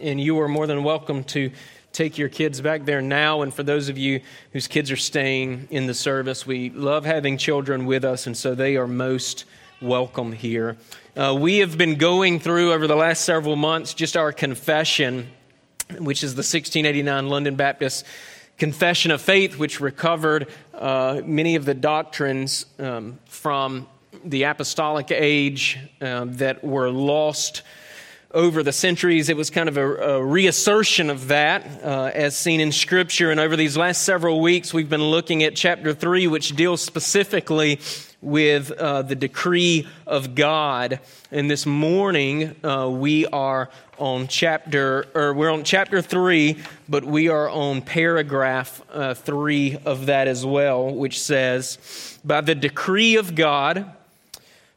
and you are more than welcome to take your kids back there now. And for those of you whose kids are staying in the service, we love having children with us, and so they are most welcome here. Uh, we have been going through over the last several months just our confession, which is the 1689 London Baptist Confession of Faith, which recovered uh, many of the doctrines um, from the apostolic age uh, that were lost over the centuries. It was kind of a, a reassertion of that uh, as seen in Scripture. And over these last several weeks, we've been looking at chapter 3, which deals specifically with uh, the decree of God. And this morning, uh, we are on chapter, or we're on chapter 3, but we are on paragraph uh, 3 of that as well, which says, By the decree of God,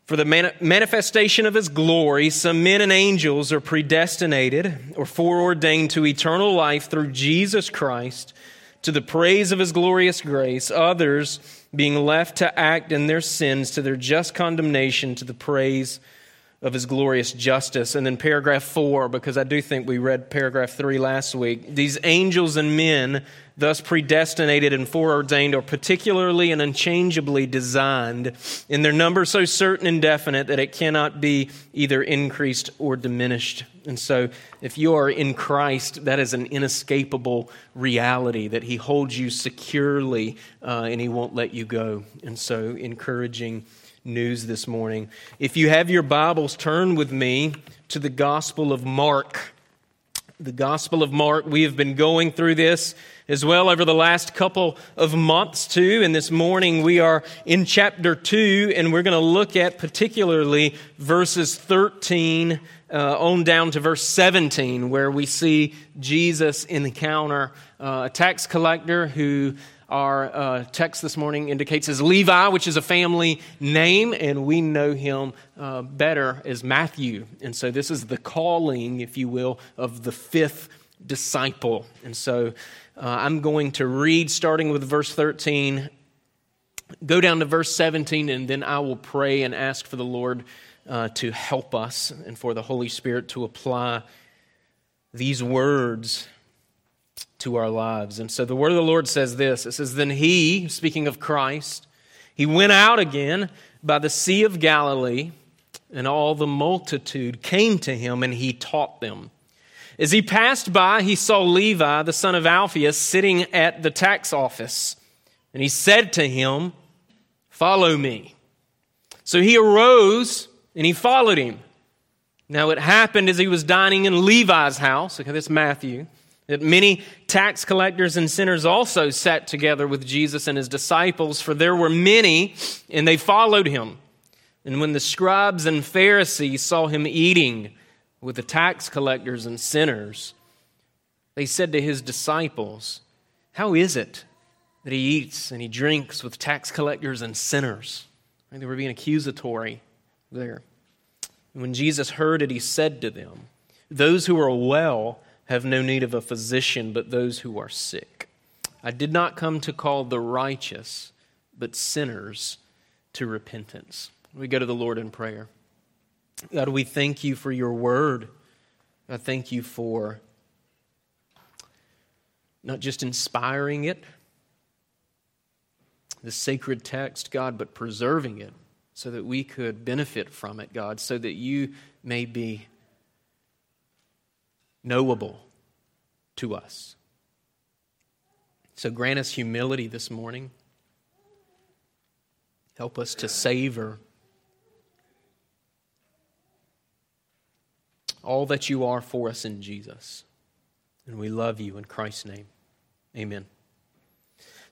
for the manifestation of his glory, some men and angels are predestinated or foreordained to eternal life through Jesus Christ to the praise of his glorious grace, others being left to act in their sins to their just condemnation to the praise of his glorious justice. And then paragraph four, because I do think we read paragraph three last week. These angels and men, thus predestinated and foreordained, are particularly and unchangeably designed, in their number so certain and definite that it cannot be either increased or diminished. And so, if you are in Christ, that is an inescapable reality that He holds you securely uh, and He won't let you go. And so, encouraging news this morning. If you have your Bibles, turn with me to the Gospel of Mark. The Gospel of Mark, we have been going through this as well over the last couple of months too. And this morning we are in chapter 2, and we're going to look at particularly verses 13 uh, on down to verse 17, where we see Jesus encounter uh, a tax collector who our uh, text this morning indicates as Levi, which is a family name, and we know him uh, better as Matthew. And so this is the calling, if you will, of the fifth disciple. And so uh, I'm going to read starting with verse 13, go down to verse 17, and then I will pray and ask for the Lord uh, to help us and for the Holy Spirit to apply these words to our lives. And so the word of the Lord says this it says, Then he, speaking of Christ, he went out again by the Sea of Galilee, and all the multitude came to him, and he taught them. As he passed by, he saw Levi, the son of Alphaeus, sitting at the tax office. And he said to him, Follow me. So he arose and he followed him. Now it happened as he was dining in Levi's house. Okay, that's Matthew that many tax collectors and sinners also sat together with Jesus and his disciples, for there were many, and they followed him. And when the scribes and Pharisees saw him eating with the tax collectors and sinners, they said to his disciples, How is it that he eats and he drinks with tax collectors and sinners? They were being accusatory there. And when Jesus heard it, he said to them, Those who are well, have no need of a physician, but those who are sick. I did not come to call the righteous, but sinners to repentance. We go to the Lord in prayer. God, we thank you for your word. I thank you for not just inspiring it, the sacred text, God, but preserving it so that we could benefit from it, God, so that you may be knowable to us. So grant us humility this morning. Help us to savor all that you are for us in Jesus. And we love you in Christ's name. Amen.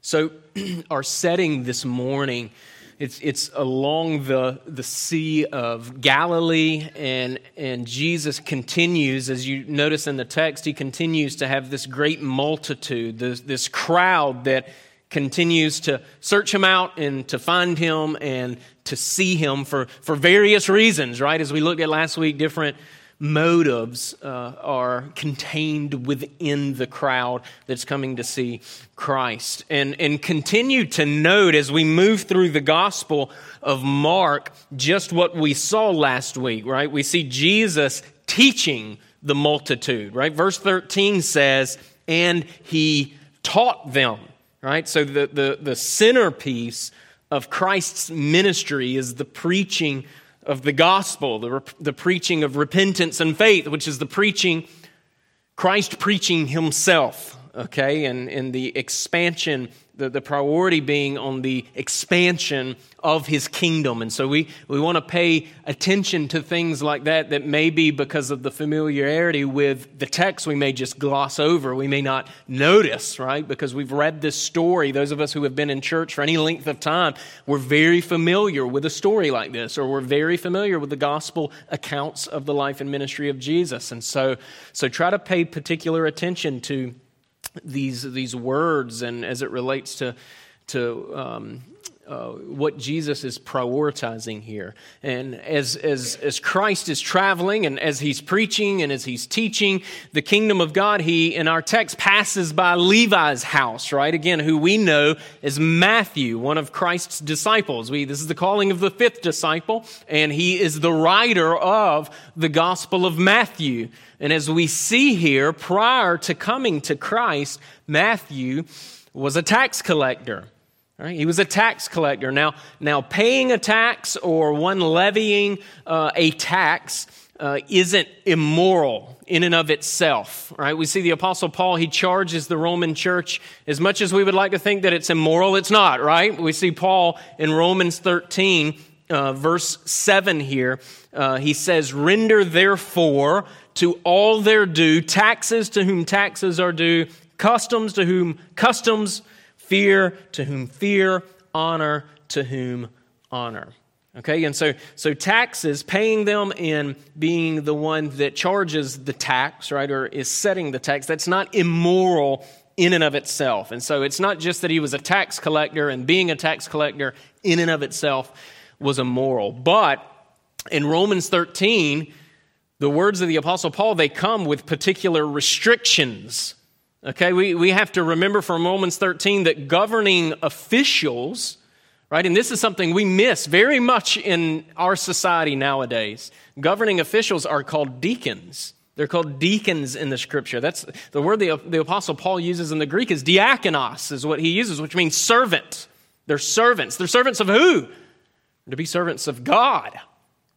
So, our setting this morning it's, it's along the, the Sea of Galilee, and, and Jesus continues, as you notice in the text, he continues to have this great multitude, this, this crowd that continues to search him out and to find him and to see him for, for various reasons, right? As we looked at last week, different motives uh, are contained within the crowd that's coming to see Christ. And, and continue to note as we move through the Gospel of Mark just what we saw last week, right? We see Jesus teaching the multitude, right? Verse 13 says, and he taught them, right? So the, the, the centerpiece of Christ's ministry is the preaching of the gospel, the, the preaching of repentance and faith, which is the preaching, Christ preaching himself, okay, and, and the expansion the, the priority being on the expansion of his kingdom. And so we, we want to pay attention to things like that that may be because of the familiarity with the text we may just gloss over. We may not notice, right? Because we've read this story. Those of us who have been in church for any length of time, we're very familiar with a story like this, or we're very familiar with the gospel accounts of the life and ministry of Jesus. And so, so try to pay particular attention to these, these words and as it relates to, to um, uh, what Jesus is prioritizing here. And as, as, as Christ is traveling and as he's preaching and as he's teaching the kingdom of God, he, in our text, passes by Levi's house, right? Again, who we know as Matthew, one of Christ's disciples. We, this is the calling of the fifth disciple, and he is the writer of the Gospel of Matthew. And as we see here, prior to coming to Christ, Matthew was a tax collector. Right? He was a tax collector. Now, now paying a tax or one levying uh, a tax uh, isn't immoral in and of itself. Right? We see the Apostle Paul, he charges the Roman church as much as we would like to think that it's immoral, it's not, right? We see Paul in Romans 13, uh, verse 7 here. Uh, he says, Render therefore to all their due, taxes to whom taxes are due, customs to whom customs, fear to whom fear, honor to whom honor. Okay, and so, so taxes, paying them in being the one that charges the tax, right, or is setting the tax, that's not immoral in and of itself. And so it's not just that he was a tax collector and being a tax collector in and of itself was immoral. But in Romans 13, the words of the Apostle Paul, they come with particular restrictions. Okay, we, we have to remember from Romans 13 that governing officials, right, and this is something we miss very much in our society nowadays. Governing officials are called deacons. They're called deacons in the scripture. That's the word the, the apostle Paul uses in the Greek is diakonos, is what he uses, which means servant. They're servants. They're servants of who? To be servants of God.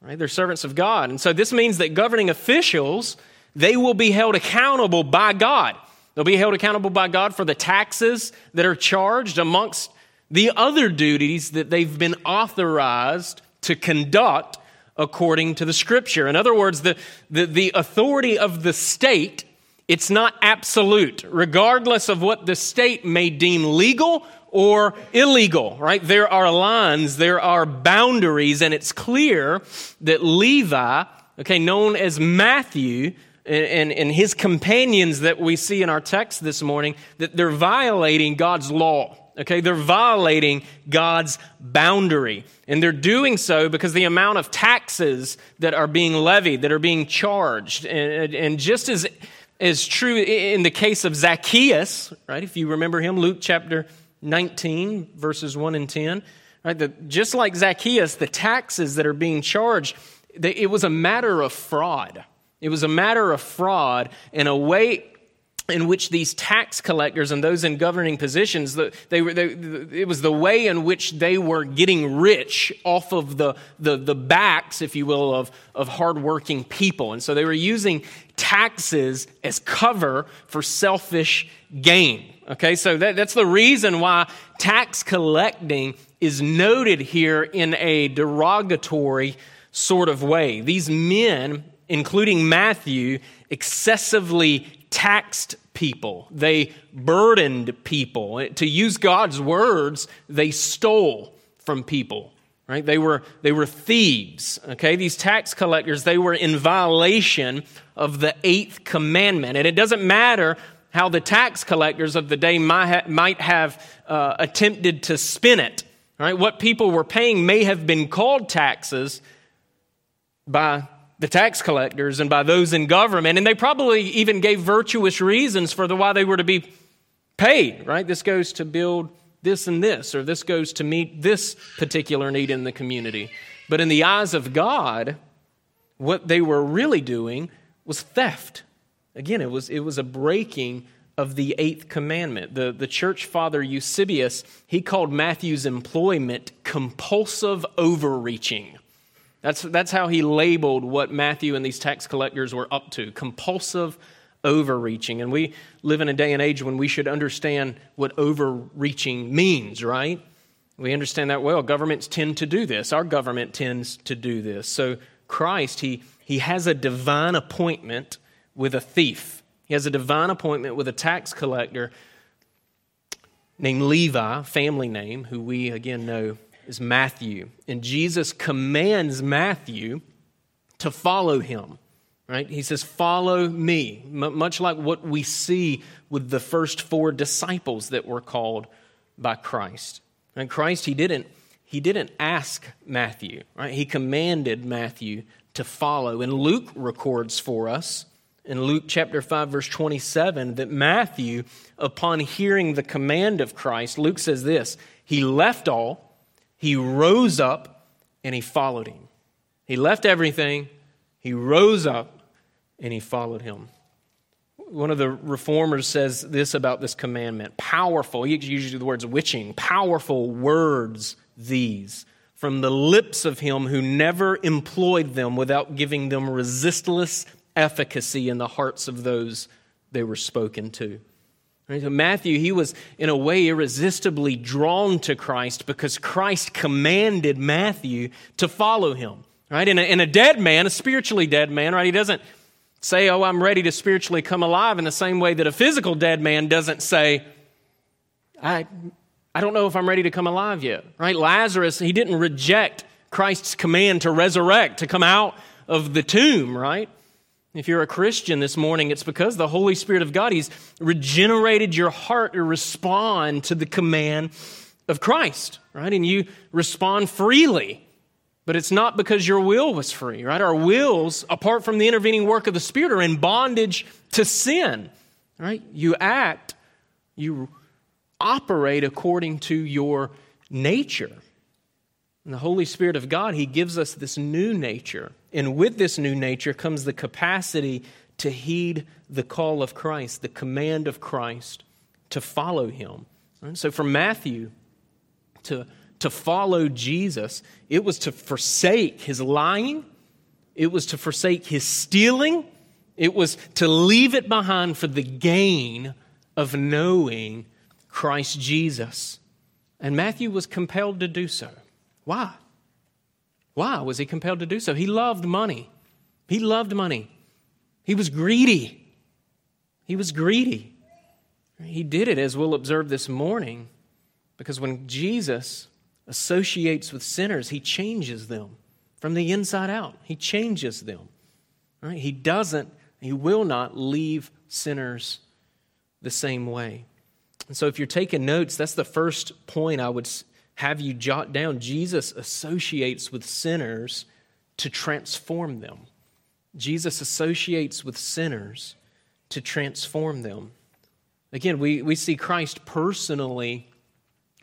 Right? They're servants of God. And so this means that governing officials, they will be held accountable by God. They'll be held accountable by God for the taxes that are charged amongst the other duties that they've been authorized to conduct according to the scripture. In other words, the, the, the authority of the state, it's not absolute, regardless of what the state may deem legal or illegal, right? There are lines, there are boundaries, and it's clear that Levi, okay, known as Matthew, and, and, his companions that we see in our text this morning, that they're violating God's law. Okay, they're violating God's boundary. And they're doing so because the amount of taxes that are being levied, that are being charged. And, and just as is true in the case of Zacchaeus, right? If you remember him, Luke chapter 19, verses 1 and 10. Right? The, just like Zacchaeus, the taxes that are being charged, it was a matter of fraud. It was a matter of fraud in a way in which these tax collectors and those in governing positions, they they, it was the way in which they were getting rich off of the, the, the backs, if you will, of, of hardworking people. And so they were using taxes as cover for selfish gain. Okay, so that, that's the reason why tax collecting is noted here in a derogatory sort of way. These men, including Matthew, excessively taxed people, they burdened people. To use God's words, they stole from people. Right? They were, they were thieves. Okay? These tax collectors, they were in violation of the eighth commandment. And it doesn't matter how the tax collectors of the day might have uh, attempted to spin it. Right? What people were paying may have been called taxes by the tax collectors and by those in government, and they probably even gave virtuous reasons for the why they were to be paid. Right? This goes to build this and this, or this goes to meet this particular need in the community. But in the eyes of God, what they were really doing was theft. Again, it was, it was a breaking of the eighth commandment. The, the church father Eusebius, he called Matthew's employment compulsive overreaching. That's, that's how he labeled what Matthew and these tax collectors were up to compulsive overreaching. And we live in a day and age when we should understand what overreaching means, right? We understand that well. Governments tend to do this. Our government tends to do this. So Christ, he, he has a divine appointment with a thief. He has a divine appointment with a tax collector named Levi, family name, who we again know is Matthew. And Jesus commands Matthew to follow him. Right? He says, Follow me, M- much like what we see with the first four disciples that were called by Christ. And Christ, he didn't, he didn't ask Matthew, right? He commanded Matthew to follow. And Luke records for us in Luke chapter 5, verse 27, that Matthew, upon hearing the command of Christ, Luke says this He left all, he rose up, and he followed him. He left everything, he rose up, and he followed him. One of the reformers says this about this commandment powerful, he uses the words witching, powerful words these from the lips of him who never employed them without giving them resistless efficacy in the hearts of those they were spoken to. Right? So Matthew, he was in a way irresistibly drawn to Christ because Christ commanded Matthew to follow him. Right? And a, a dead man, a spiritually dead man, right? He doesn't say, Oh, I'm ready to spiritually come alive in the same way that a physical dead man doesn't say, I, I don't know if I'm ready to come alive yet. Right? Lazarus, he didn't reject Christ's command to resurrect, to come out of the tomb, right? If you're a Christian this morning, it's because the Holy Spirit of God, He's regenerated your heart to respond to the command of Christ, right? And you respond freely. But it's not because your will was free, right? Our wills, apart from the intervening work of the Spirit, are in bondage to sin, right? You act, you operate according to your nature. And the Holy Spirit of God, He gives us this new nature and with this new nature comes the capacity to heed the call of Christ, the command of Christ, to follow him. So for Matthew to, to follow Jesus, it was to forsake his lying, it was to forsake his stealing, it was to leave it behind for the gain of knowing Christ Jesus. And Matthew was compelled to do so. Why? Why was he compelled to do so? He loved money. He loved money. He was greedy. He was greedy. He did it, as we'll observe this morning, because when Jesus associates with sinners, he changes them from the inside out. He changes them. Right? He doesn't, he will not leave sinners the same way. And so, if you're taking notes, that's the first point I would have you jot down Jesus associates with sinners to transform them. Jesus associates with sinners to transform them. Again, we, we see Christ personally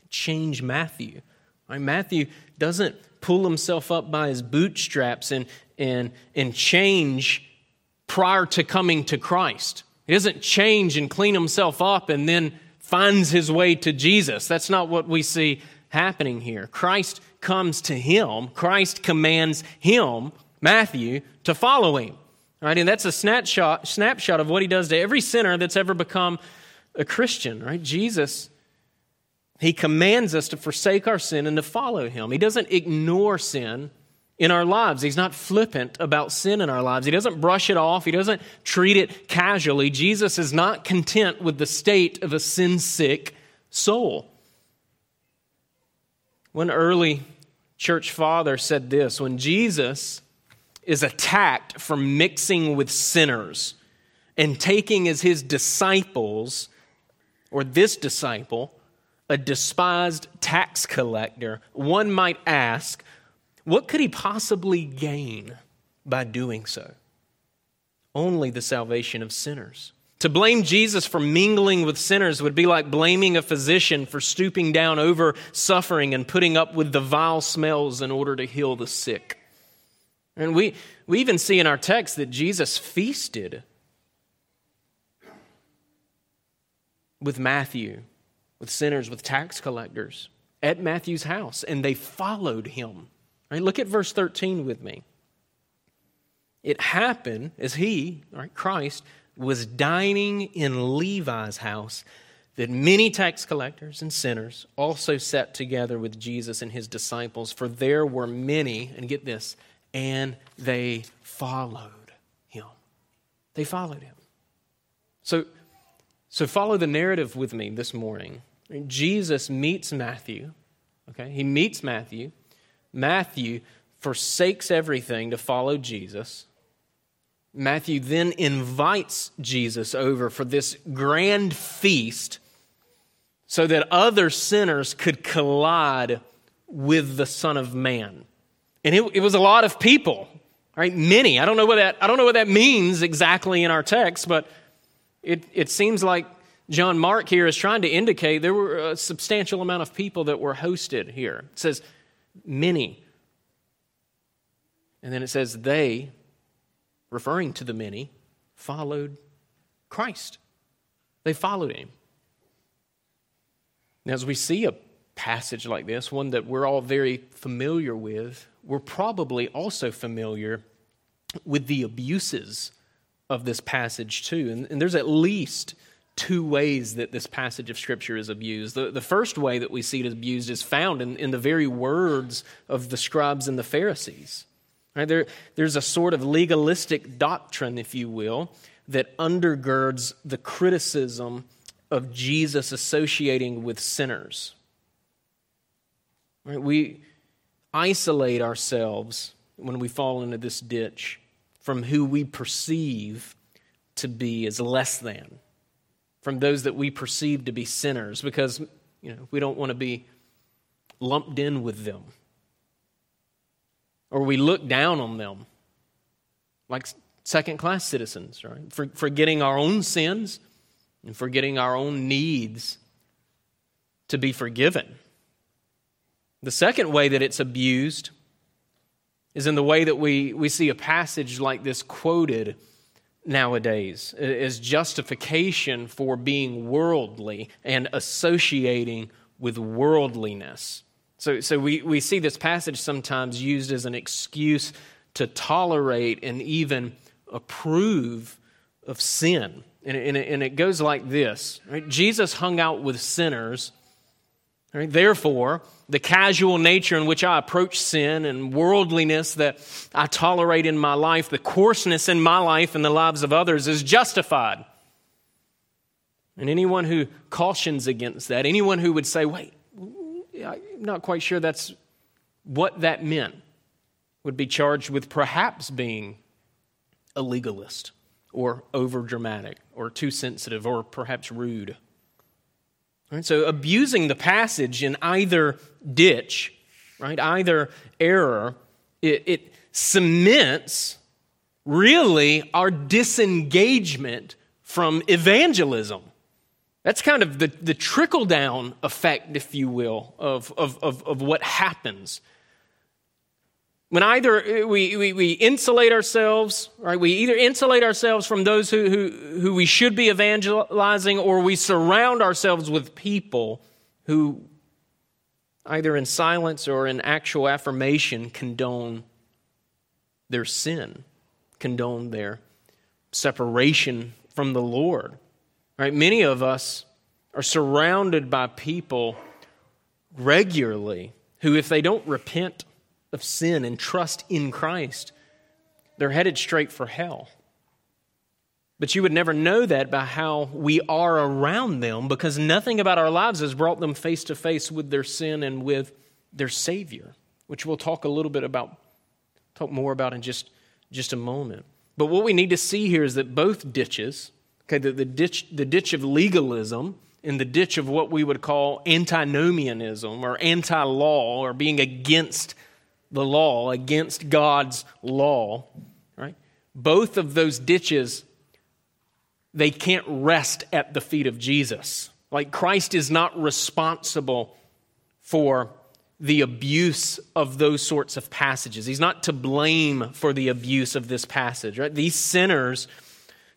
change Matthew. Right? Matthew doesn't pull himself up by his bootstraps and, and, and change prior to coming to Christ. He doesn't change and clean himself up and then finds his way to Jesus. That's not what we see happening here. Christ comes to him, Christ commands him, Matthew, to follow him. Right? And that's a snapshot, snapshot of what he does to every sinner that's ever become a Christian, right? Jesus, he commands us to forsake our sin and to follow him. He doesn't ignore sin in our lives. He's not flippant about sin in our lives. He doesn't brush it off. He doesn't treat it casually. Jesus is not content with the state of a sin sick soul. One early church father said this when Jesus is attacked for mixing with sinners and taking as his disciples, or this disciple, a despised tax collector, one might ask, what could he possibly gain by doing so? Only the salvation of sinners. To blame Jesus for mingling with sinners would be like blaming a physician for stooping down over suffering and putting up with the vile smells in order to heal the sick. And we, we even see in our text that Jesus feasted with Matthew, with sinners, with tax collectors at Matthew's house, and they followed him. Right? Look at verse 13 with me. It happened as he, right, Christ, was dining in Levi's house that many tax collectors and sinners also sat together with Jesus and his disciples, for there were many, and get this, and they followed him. They followed him. So, so follow the narrative with me this morning. Jesus meets Matthew. Okay, he meets Matthew. Matthew forsakes everything to follow Jesus. Matthew then invites Jesus over for this grand feast so that other sinners could collide with the Son of Man. And it, it, was a lot of people, right? Many. I don't know what that, I don't know what that means exactly in our text, but it, it seems like John Mark here is trying to indicate there were a substantial amount of people that were hosted here. It says many. And then it says they, referring to the many, followed Christ. They followed him. Now, as we see a passage like this, one that we're all very familiar with, we're probably also familiar with the abuses of this passage too. And, and, there's at least two ways that this passage of Scripture is abused. The, the first way that we see it abused is found in, in the very words of the scribes and the Pharisees. Right? There, there's a sort of legalistic doctrine, if you will, that undergirds the criticism of Jesus associating with sinners. Right? We isolate ourselves when we fall into this ditch from who we perceive to be as less than, from those that we perceive to be sinners, because you know, we don't want to be lumped in with them. Or we look down on them like second class citizens, right? For, forgetting our own sins and forgetting our own needs to be forgiven. The second way that it's abused is in the way that we, we see a passage like this quoted nowadays as justification for being worldly and associating with worldliness. So, so we, we see this passage sometimes used as an excuse to tolerate and even approve of sin. And and and it goes like this right? Jesus hung out with sinners. Right? Therefore, the casual nature in which I approach sin and worldliness that I tolerate in my life, the coarseness in my life and the lives of others is justified. And anyone who cautions against that, anyone who would say, wait, I'm not quite sure that's what that meant, would be charged with perhaps being a legalist or over dramatic or too sensitive or perhaps rude. Right, so abusing the passage in either ditch, right, either error, it, it cements really our disengagement from evangelism. That's kind of the, the trickle down effect, if you will, of, of, of, of what happens when either eh, we, we, we, insulate ourselves, right? We either insulate ourselves from those who, who, who we should be evangelizing, or we surround ourselves with people who, either in silence or in actual affirmation, condone their sin, condone their separation from the Lord. Right? Many of us are surrounded by people regularly who, if they don't repent of sin and trust in Christ, they're headed straight for hell. But you would never know that by how we are around them because nothing about our lives has brought them face to face with their sin and with their Savior, which we'll talk a little bit about, talk more about in just, just a moment. But what we need to see here is that both ditches, okay, the, the, ditch, the ditch of legalism and the ditch of what we would call antinomianism or anti law or being against the law, against God's law, right? Both of those ditches, they can't rest at the feet of Jesus. Like Christ is not responsible for the abuse of those sorts of passages. He's not to blame for the abuse of this passage, right? These sinners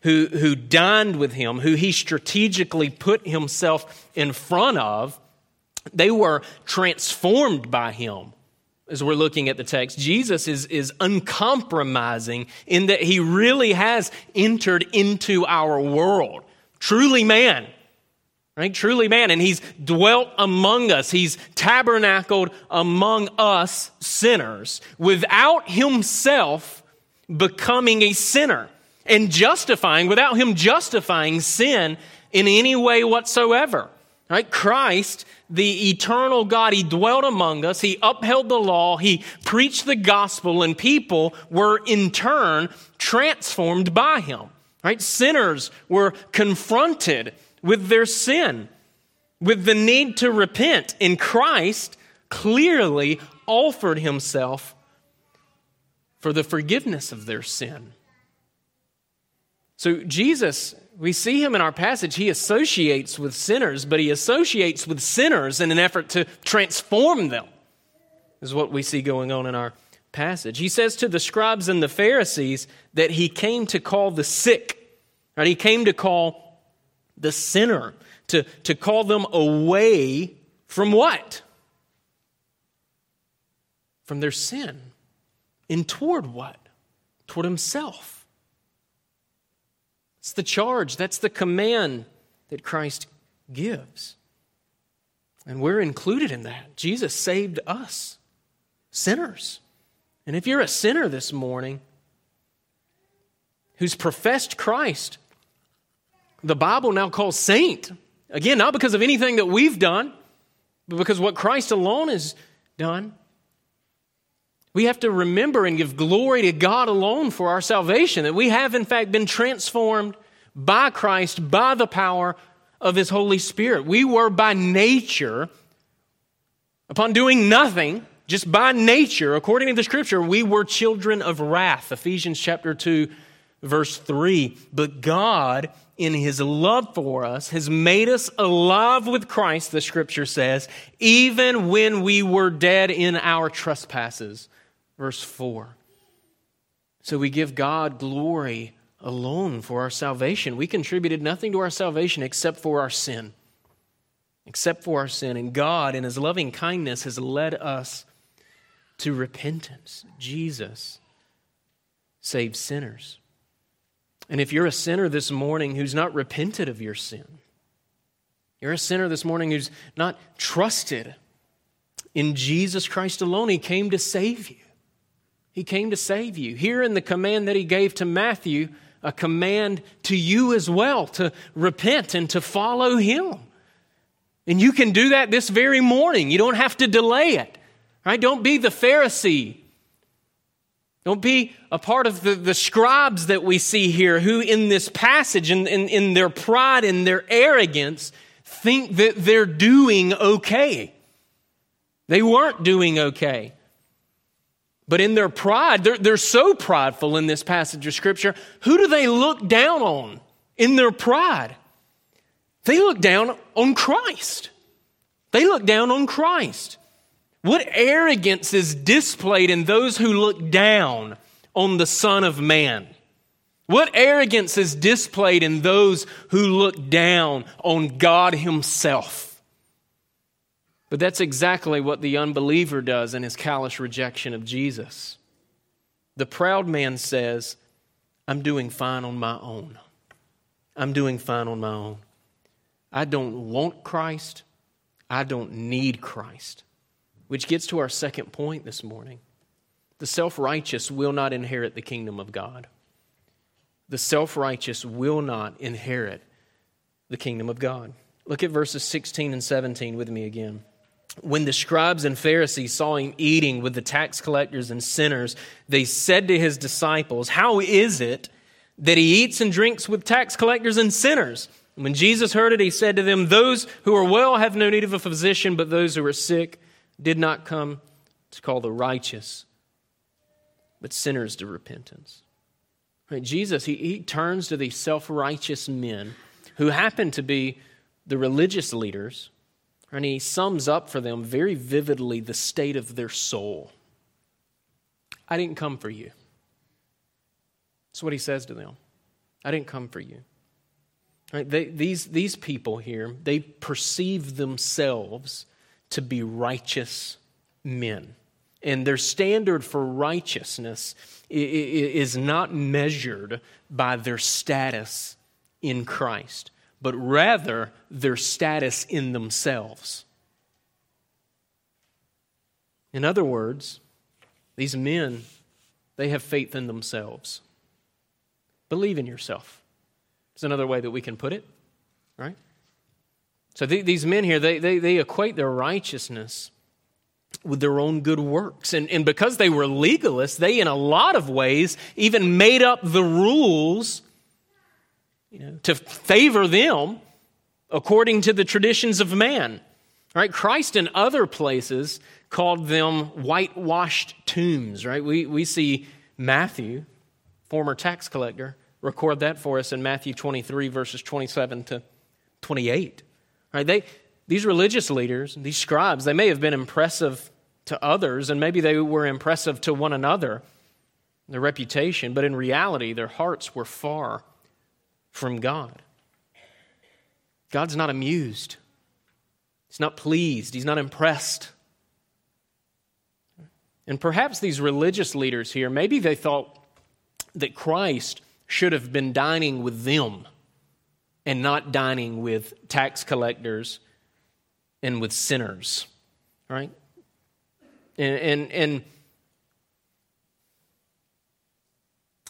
who, who dined with him, who he strategically put himself in front of, they were transformed by him as we're looking at the text. Jesus is, is uncompromising in that he really has entered into our world. Truly man, right? Truly man. And he's dwelt among us. He's tabernacled among us sinners without himself becoming a sinner and justifying, without him justifying sin in any way whatsoever. Right? Christ, the eternal God, He dwelt among us. He upheld the law. He preached the gospel, and people were in turn transformed by Him. Right? Sinners were confronted with their sin, with the need to repent, and Christ clearly offered Himself for the forgiveness of their sin. So Jesus we see him in our passage. He associates with sinners, but he associates with sinners in an effort to transform them, is what we see going on in our passage. He says to the scribes and the Pharisees that he came to call the sick, right? He came to call the sinner, to, to call them away from what? From their sin. And toward what? Toward himself. It's the charge, that's the command that Christ gives. And we're included in that. Jesus saved us, sinners. And if you're a sinner this morning who's professed Christ, the Bible now calls saint. Again, not because of anything that we've done, but because what Christ alone has done. We have to remember and give glory to God alone for our salvation, that we have, in fact, been transformed by Christ by the power of His Holy Spirit. We were by nature, upon doing nothing, just by nature, according to the Scripture, we were children of wrath. Ephesians chapter 2, verse 3. But God, in His love for us, has made us alive with Christ, the Scripture says, even when we were dead in our trespasses. Verse 4. So we give God glory alone for our salvation. We contributed nothing to our salvation except for our sin. Except for our sin. And God, in His loving kindness, has led us to repentance. Jesus saves sinners. And if you're a sinner this morning who's not repented of your sin, you're a sinner this morning who's not trusted in Jesus Christ alone, He came to save you. He came to save you. Here in the command that he gave to Matthew, a command to you as well to repent and to follow him. And you can do that this very morning. You don't have to delay it. Right? Don't be the Pharisee. Don't be a part of the, the scribes that we see here who, in this passage, in, in, in their pride and their arrogance, think that they're doing okay. They weren't doing okay. But in their pride, they're, they're so prideful in this passage of Scripture. Who do they look down on in their pride? They look down on Christ. They look down on Christ. What arrogance is displayed in those who look down on the Son of Man? What arrogance is displayed in those who look down on God Himself? But that's exactly what the unbeliever does in his callous rejection of Jesus. The proud man says, I'm doing fine on my own. I'm doing fine on my own. I don't want Christ. I don't need Christ. Which gets to our second point this morning. The self righteous will not inherit the kingdom of God. The self righteous will not inherit the kingdom of God. Look at verses 16 and 17 with me again. When the scribes and Pharisees saw him eating with the tax collectors and sinners, they said to his disciples, How is it that he eats and drinks with tax collectors and sinners? When Jesus heard it, he said to them, Those who are well have no need of a physician, but those who are sick did not come to call the righteous, but sinners to repentance. Right, Jesus, he, he turns to these self righteous men who happen to be the religious leaders And he sums up for them very vividly the state of their soul. I didn't come for you. That's what he says to them. I didn't come for you. Right? They, these, these people here, they perceive themselves to be righteous men. And their standard for righteousness is not measured by their status in Christ, but rather their status in themselves. In other words, these men, they have faith in themselves. Believe in yourself. It's another way that we can put it, right? So th- these men here, they, they, they equate their righteousness with their own good works. And, and because they were legalists, they, in a lot of ways, even made up the rules you know, to favor them according to the traditions of man. Right? Christ in other places called them whitewashed tombs, right? We, we see Matthew, former tax collector, record that for us in Matthew 23, verses 27 to 28. Right? They, these religious leaders, these scribes, they may have been impressive to others, and maybe they were impressive to one another, their reputation, but in reality, their hearts were far from God. God's not amused, He's not pleased, He's not impressed. And perhaps these religious leaders here, maybe they thought that Christ should have been dining with them and not dining with tax collectors and with sinners, right? And, and, and,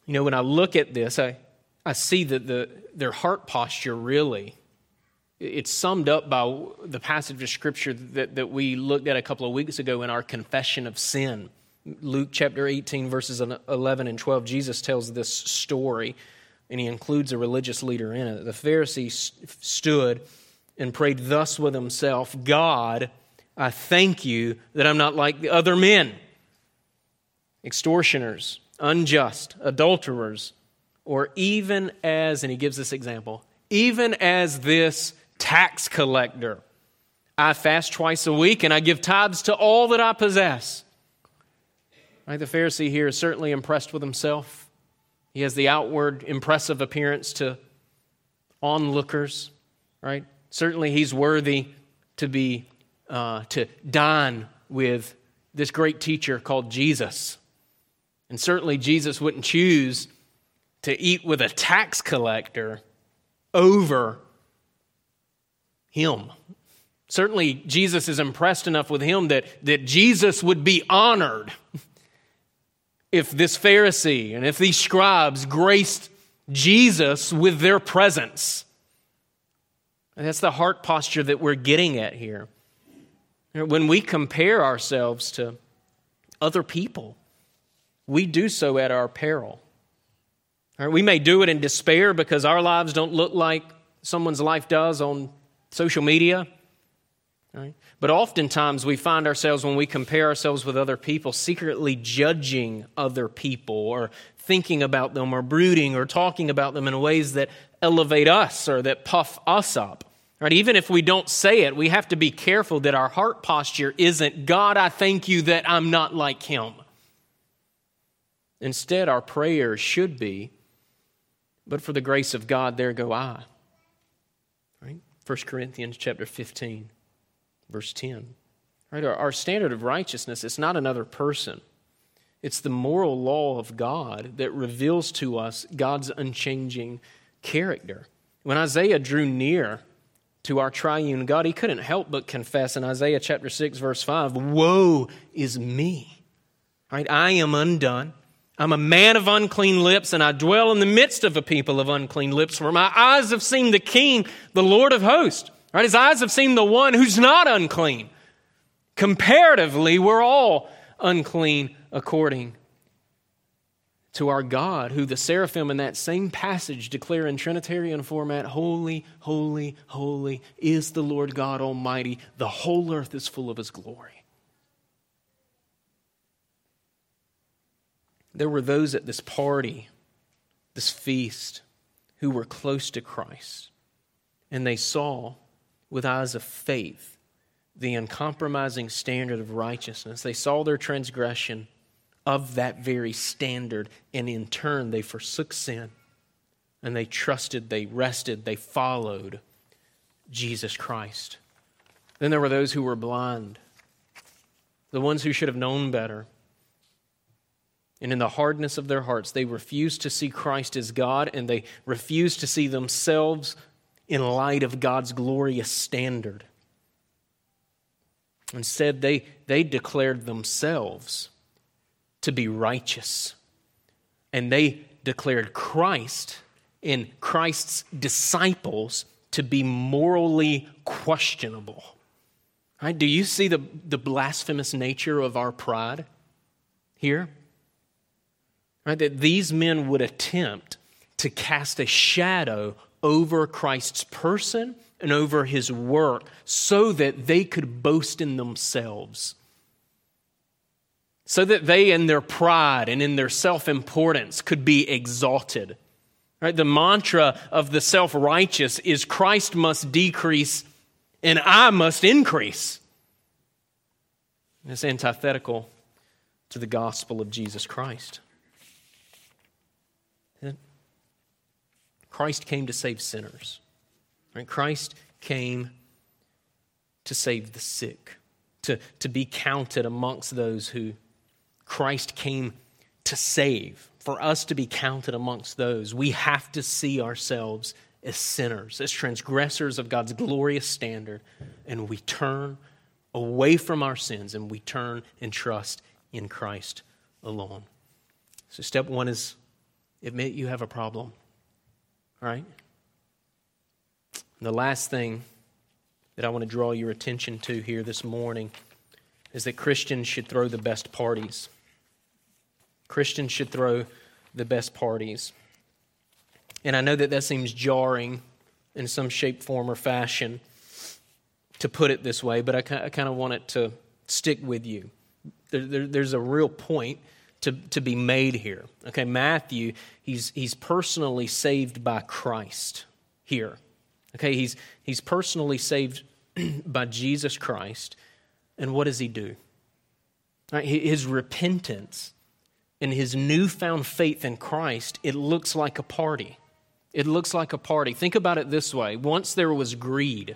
you know, when I look at this, I, I see that the, their heart posture really, it's summed up by the passage of Scripture that, that we looked at a couple of weeks ago in our confession of sin. Luke chapter 18, verses 11 and 12, Jesus tells this story, and he includes a religious leader in it. The Pharisee stood and prayed thus with himself God, I thank you that I'm not like the other men, extortioners, unjust, adulterers, or even as, and he gives this example, even as this tax collector. I fast twice a week and I give tithes to all that I possess. Right, the Pharisee here is certainly impressed with himself. He has the outward impressive appearance to onlookers, right? Certainly, he's worthy to be uh, to dine with this great teacher called Jesus. And certainly, Jesus wouldn't choose to eat with a tax collector over him. Certainly, Jesus is impressed enough with him that, that Jesus would be honored if this Pharisee and if these scribes graced Jesus with their presence. And that's the heart posture that we're getting at here. When we compare ourselves to other people, we do so at our peril. Right, we may do it in despair because our lives don't look like someone's life does on social media. Right? But oftentimes we find ourselves, when we compare ourselves with other people, secretly judging other people or thinking about them or brooding or talking about them in ways that elevate us or that puff us up. Right? Even if we don't say it, we have to be careful that our heart posture isn't, God, I thank you that I'm not like him. Instead, our prayer should be, but for the grace of God, there go I. Right? 1 Corinthians chapter 15, verse 10. Right? Our, our standard of righteousness is not another person. It's the moral law of God that reveals to us God's unchanging character. When Isaiah drew near to our triune God, he couldn't help but confess in Isaiah chapter 6, verse 5 Woe is me! Right? I am undone. I'm a man of unclean lips, and I dwell in the midst of a people of unclean lips, for my eyes have seen the King, the Lord of hosts. Right? His eyes have seen the one who's not unclean. Comparatively, we're all unclean according to our God, who the seraphim in that same passage declare in Trinitarian format Holy, holy, holy is the Lord God Almighty. The whole earth is full of His glory. There were those at this party, this feast, who were close to Christ, and they saw with eyes of faith the uncompromising standard of righteousness. They saw their transgression of that very standard, and in turn, they forsook sin and they trusted, they rested, they followed Jesus Christ. Then there were those who were blind, the ones who should have known better. And in the hardness of their hearts, they refused to see Christ as God and they refused to see themselves in light of God's glorious standard. Instead, they, they declared themselves to be righteous. And they declared Christ and Christ's disciples to be morally questionable. Right? Do you see the, the blasphemous nature of our pride here? Right? That these men would attempt to cast a shadow over Christ's person and over his work so that they could boast in themselves. So that they, in their pride and in their self importance, could be exalted. Right? The mantra of the self righteous is Christ must decrease and I must increase. it's antithetical to the gospel of Jesus Christ. Christ came to save sinners. Right? Christ came to save the sick, to, to be counted amongst those who Christ came to save. For us to be counted amongst those, we have to see ourselves as sinners, as transgressors of God's glorious standard, and we turn away from our sins and we turn and trust in Christ alone. So, step one is admit you have a problem. All right? the last thing that I want to draw your attention to here this morning is that Christians should throw the best parties. Christians should throw the best parties. And I know that that seems jarring in some shape, form, or fashion to put it this way, but I, kind of want it to stick with you. There, there, there's a real point to, to be made here. Okay, Matthew, he's, he's personally saved by Christ here. Okay, he's, he's personally saved by Jesus Christ. And what does he do? Right, his repentance and his newfound faith in Christ, it looks like a party. It looks like a party. Think about it this way once there was greed,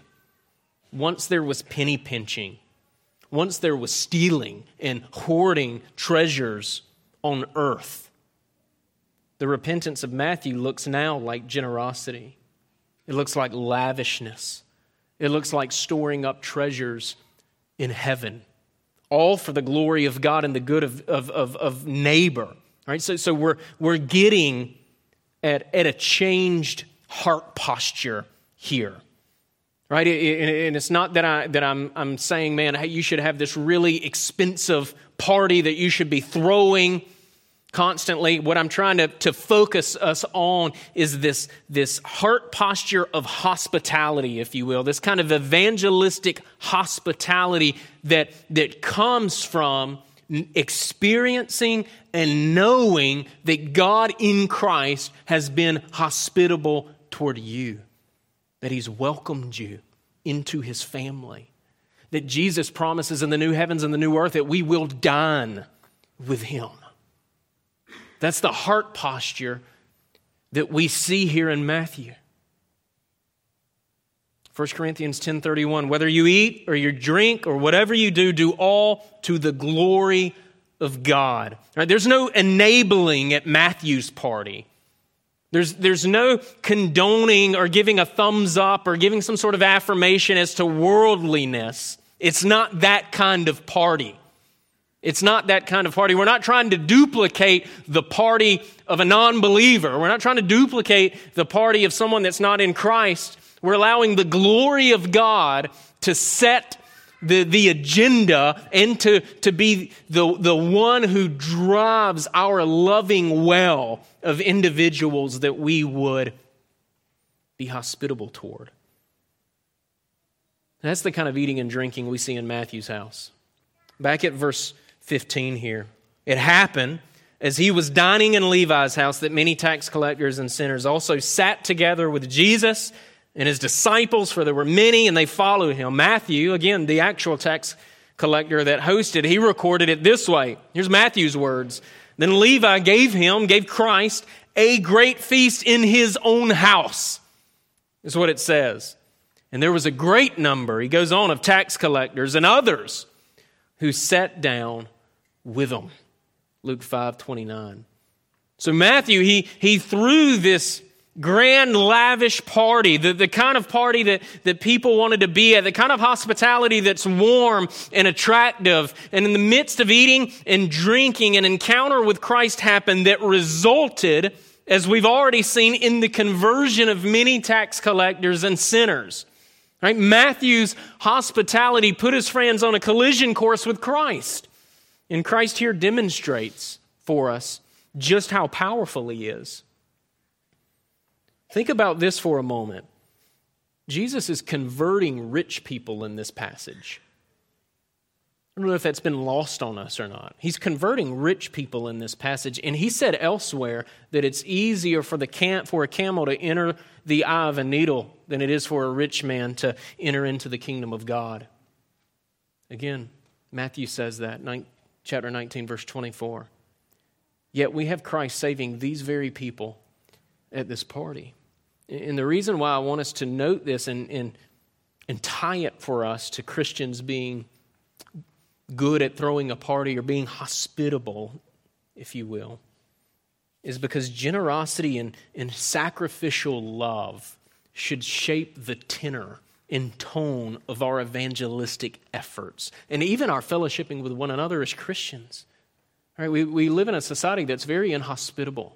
once there was penny pinching, once there was stealing and hoarding treasures on earth. The repentance of Matthew looks now like generosity. It looks like lavishness. It looks like storing up treasures in heaven, all for the glory of God and the good of, of, of, of neighbor. Right? So, so we're, we're getting at, at a changed heart posture here. Right? And it's not that, I, that I'm, I'm saying, man, you should have this really expensive party that you should be throwing constantly. What I'm trying to, to focus us on is this, this heart posture of hospitality, if you will, this kind of evangelistic hospitality that, that comes from experiencing and knowing that God in Christ has been hospitable toward you, that He's welcomed you into His family, that Jesus promises in the new heavens and the new earth that we will dine with Him. That's the heart posture that we see here in Matthew. 1 Corinthians 10:31 whether you eat or you drink or whatever you do do all to the glory of God. Right? There's no enabling at Matthew's party. There's, there's no condoning or giving a thumbs up or giving some sort of affirmation as to worldliness. It's not that kind of party. It's not that kind of party. We're not trying to duplicate the party of a non believer. We're not trying to duplicate the party of someone that's not in Christ. We're allowing the glory of God to set the, the agenda and to, to be the, the one who drives our loving well of individuals that we would be hospitable toward. That's the kind of eating and drinking we see in Matthew's house. Back at verse 15 here. It happened as he was dining in Levi's house that many tax collectors and sinners also sat together with Jesus and his disciples, for there were many, and they followed him. Matthew, again, the actual tax collector that hosted, he recorded it this way. Here's Matthew's words. Then Levi gave him, gave Christ, a great feast in his own house, is what it says. And there was a great number, he goes on, of tax collectors and others who sat down with him. Luke 5 29. So Matthew, he, he threw this grand, lavish party, the, the kind of party that, that people wanted to be at, the kind of hospitality that's warm and attractive. And in the midst of eating and drinking, an encounter with Christ happened that resulted, as we've already seen, in the conversion of many tax collectors and sinners. Right? Matthew's hospitality put his friends on a collision course with Christ. And Christ here demonstrates for us just how powerful he is. Think about this for a moment. Jesus is converting rich people in this passage. I don't know if that's been lost on us or not. He's converting rich people in this passage, and he said elsewhere that it's easier for the cam- for a camel to enter the eye of a needle than it is for a rich man to enter into the kingdom of God. Again, Matthew says that, chapter 19, verse 24. Yet we have Christ saving these very people at this party. And the reason why I want us to note this and, and, and tie it for us to Christians being good at throwing a party or being hospitable, if you will, is because generosity and, and sacrificial love should shape the tenor and tone of our evangelistic efforts and even our fellowshipping with one another as Christians. All right, we, we live in a society that's very inhospitable.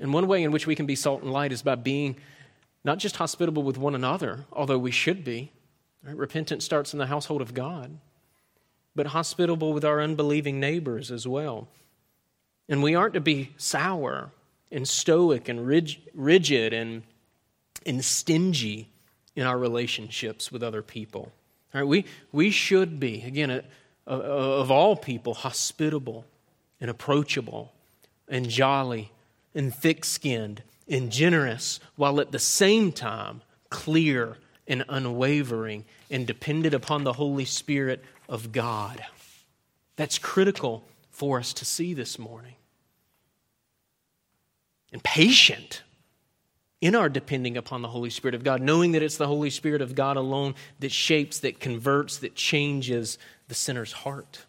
And one way in which we can be salt and light is by being not just hospitable with one another, although we should be. Right? Repentance starts in the household of God, but hospitable with our unbelieving neighbors as well. And we aren't to be sour and stoic and rigid and, and stingy in our relationships with other people. All right, we, we should be, again, of all people, hospitable and approachable and jolly and thick skinned and generous, while at the same time clear and unwavering and dependent upon the Holy Spirit of God. That's critical for us to see this morning. And patient in our depending upon the Holy Spirit of God, knowing that it's the Holy Spirit of God alone that shapes, that converts, that changes the sinner's heart.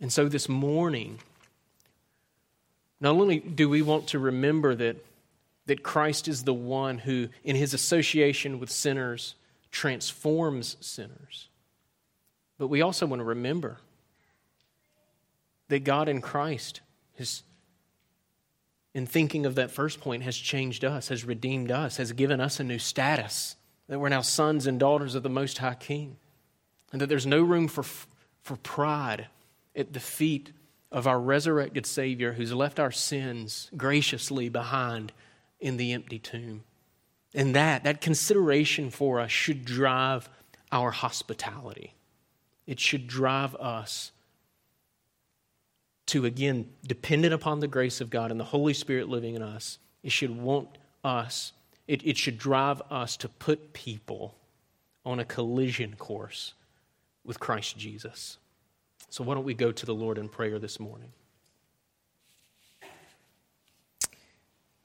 And so this morning, not only do we want to remember that, that Christ is the one who, in his association with sinners, transforms sinners, but we also want to remember that God in Christ has, in thinking of that first point, has changed us, has redeemed us, has given us a new status, that we're now sons and daughters of the Most High King, and that there's no room for, for pride at the feet of our resurrected Savior who's left our sins graciously behind in the empty tomb. And that, that consideration for us should drive our hospitality. It should drive us to, again, dependent upon the grace of God and the Holy Spirit living in us. It should want us, it, it should drive us to put people on a collision course with Christ Jesus. So, why don't we go to the Lord in prayer this morning?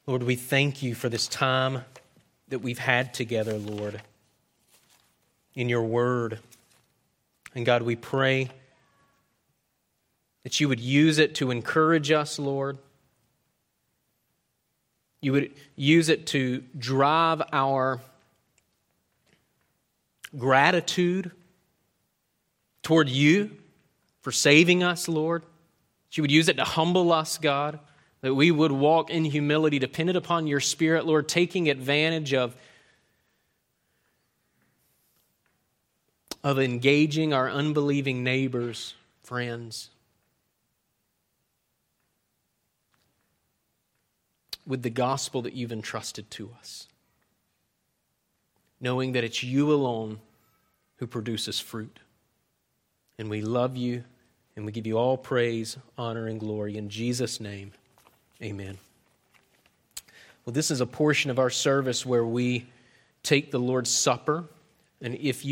Lord, we thank you for this time that we've had together, Lord, in your word. And God, we pray that you would use it to encourage us, Lord. You would use it to drive our gratitude toward you for saving us, Lord. She would use it to humble us, God, that we would walk in humility, dependent upon your Spirit, Lord, taking advantage of, of engaging our unbelieving neighbors, friends, with the gospel that you've entrusted to us, knowing that it's you alone who produces fruit. And we love you and we give you all praise, honor, and glory. In Jesus' name, amen. Well, this is a portion of our service where we take the Lord's Supper. And if you